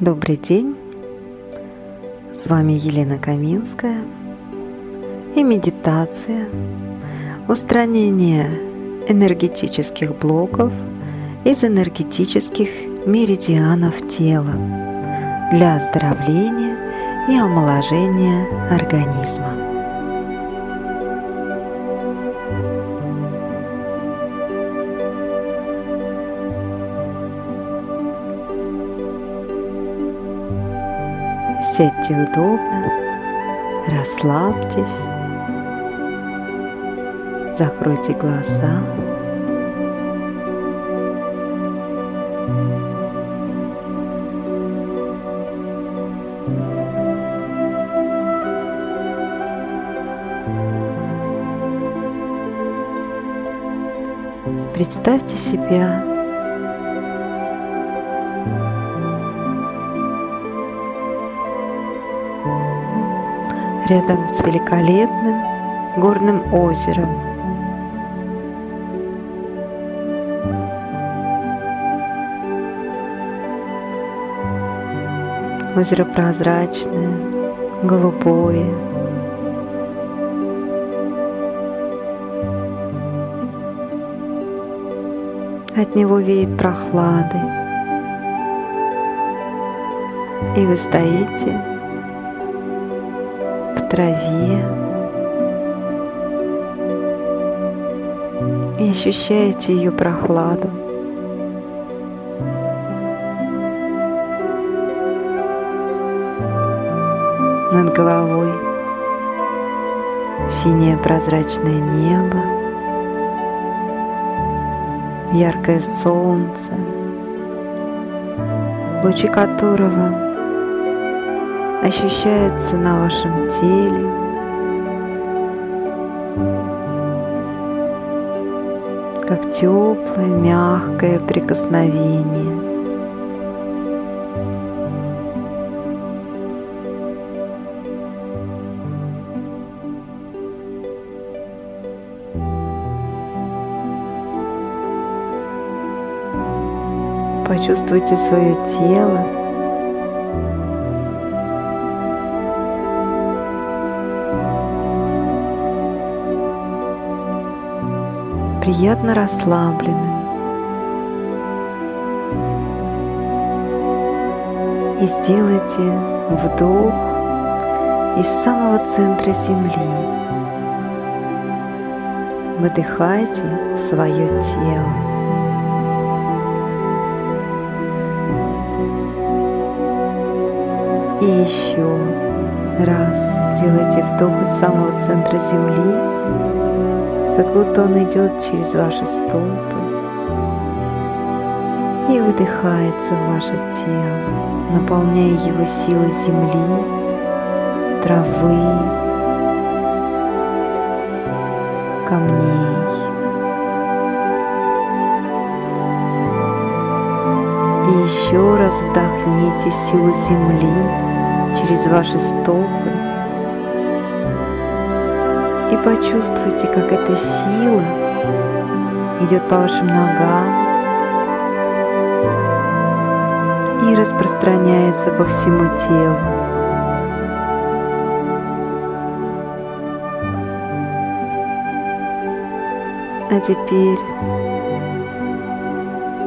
Добрый день! С вами Елена Каминская и медитация устранение энергетических блоков из энергетических меридианов тела для оздоровления и омоложения организма. Сядьте удобно, расслабьтесь, закройте глаза. Представьте себя рядом с великолепным горным озером. Озеро прозрачное, голубое. От него веет прохладой. И вы стоите траве и ощущаете ее прохладу. Над головой синее прозрачное небо, яркое солнце, лучи которого ощущается на вашем теле. как теплое, мягкое прикосновение. Почувствуйте свое тело, приятно расслабленным. И сделайте вдох из самого центра Земли. Выдыхайте в свое тело. И еще раз сделайте вдох из самого центра Земли как будто он идет через ваши стопы и выдыхается в ваше тело, наполняя его силой земли, травы, камней. И еще раз вдохните силу земли через ваши стопы почувствуйте, как эта сила идет по вашим ногам и распространяется по всему телу. А теперь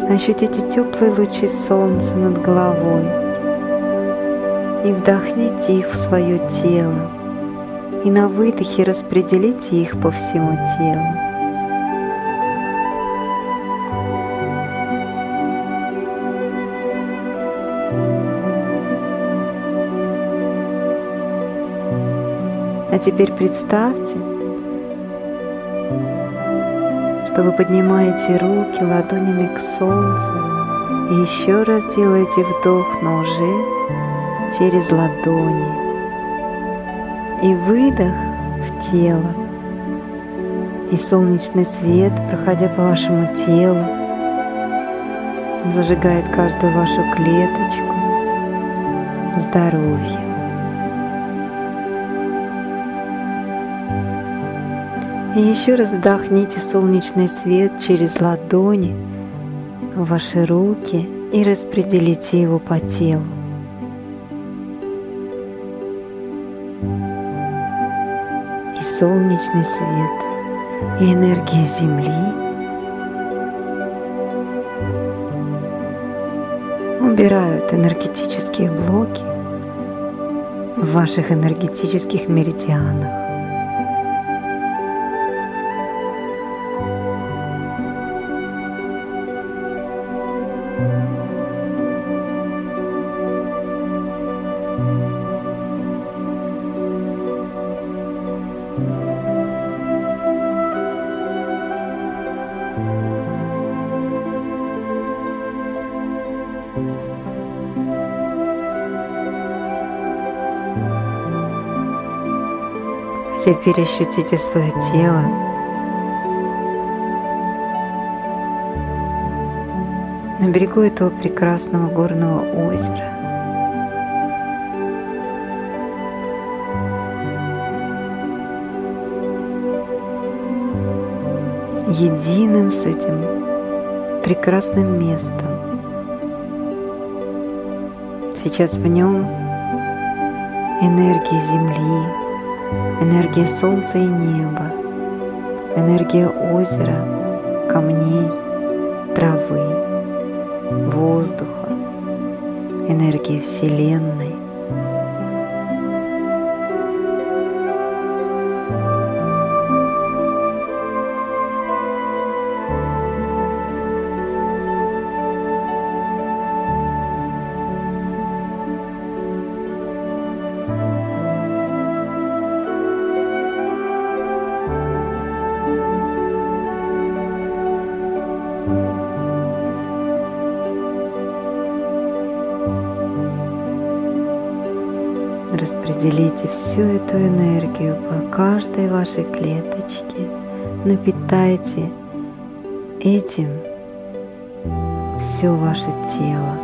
ощутите теплые лучи солнца над головой и вдохните их в свое тело и на выдохе распределите их по всему телу. А теперь представьте, что вы поднимаете руки ладонями к солнцу и еще раз делаете вдох, но уже через ладони и выдох в тело. И солнечный свет, проходя по вашему телу, зажигает каждую вашу клеточку здоровье. И еще раз вдохните солнечный свет через ладони в ваши руки и распределите его по телу. Солнечный свет, и энергия Земли убирают энергетические блоки в ваших энергетических меридианах. Теперь ощутите свое тело. На берегу этого прекрасного горного озера. Единым с этим прекрасным местом. Сейчас в нем энергия Земли, энергия солнца и неба, энергия озера, камней, травы, воздуха, энергия Вселенной. Эту энергию по каждой вашей клеточке. Напитайте этим все ваше тело.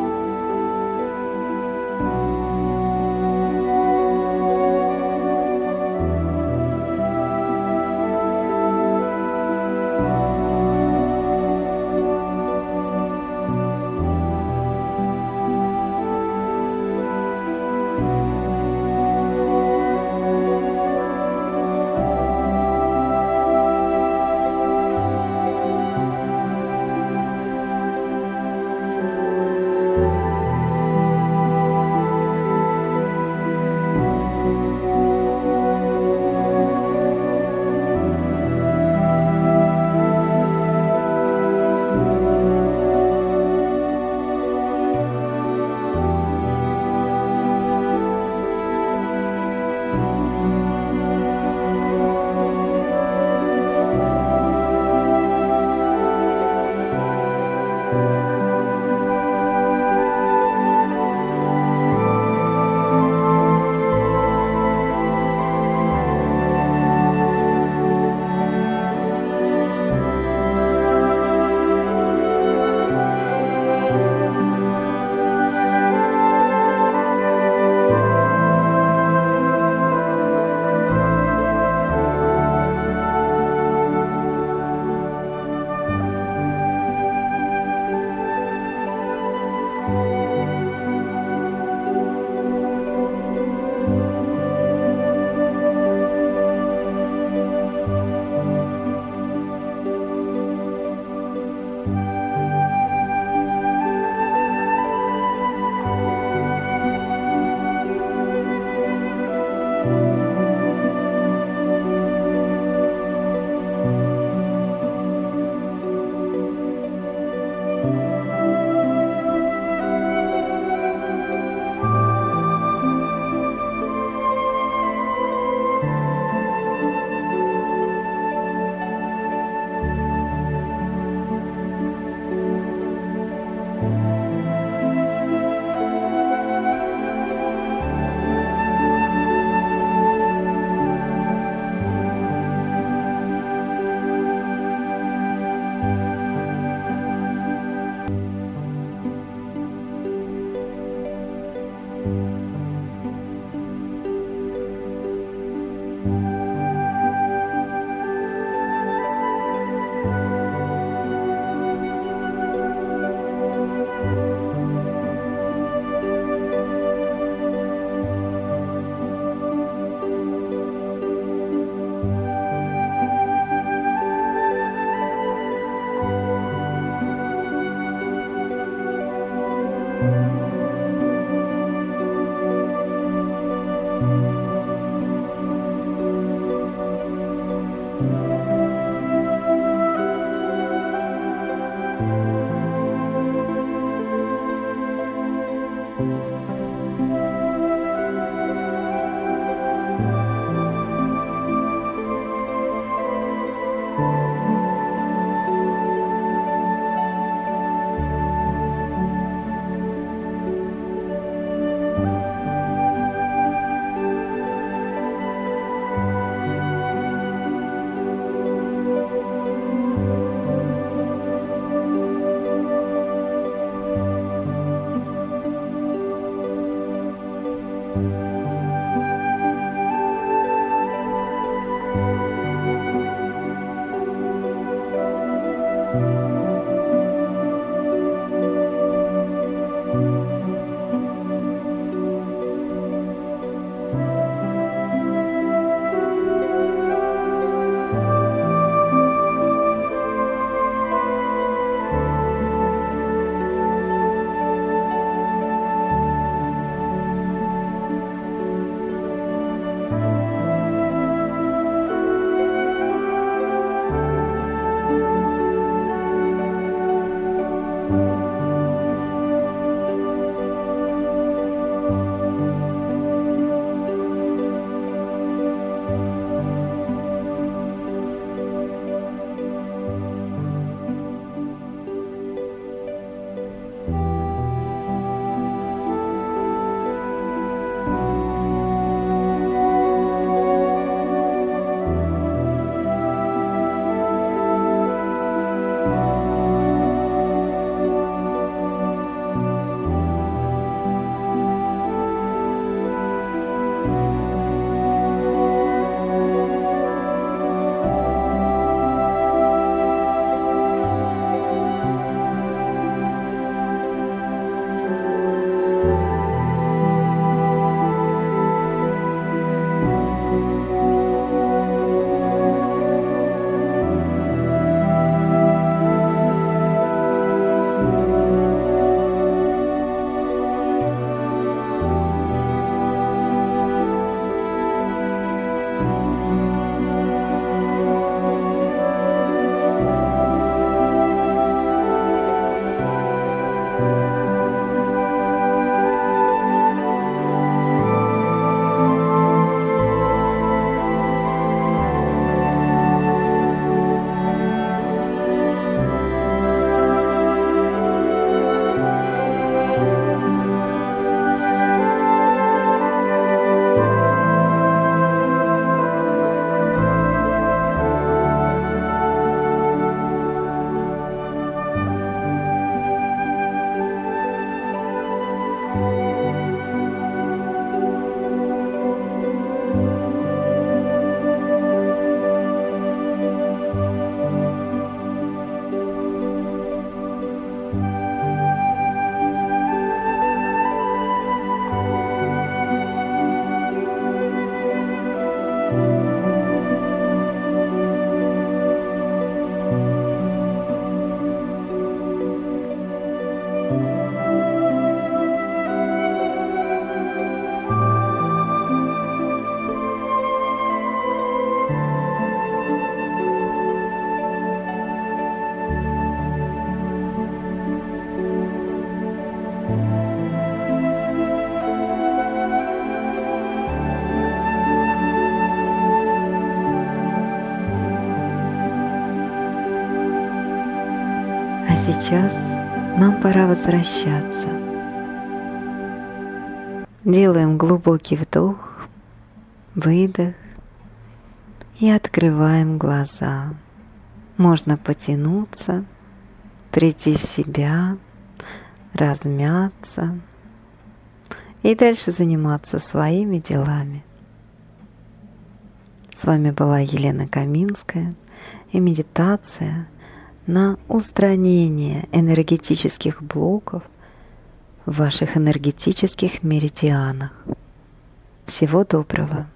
Сейчас нам пора возвращаться. Делаем глубокий вдох, выдох и открываем глаза. Можно потянуться, прийти в себя, размяться и дальше заниматься своими делами. С вами была Елена Каминская и медитация – на устранение энергетических блоков в ваших энергетических меридианах. Всего доброго!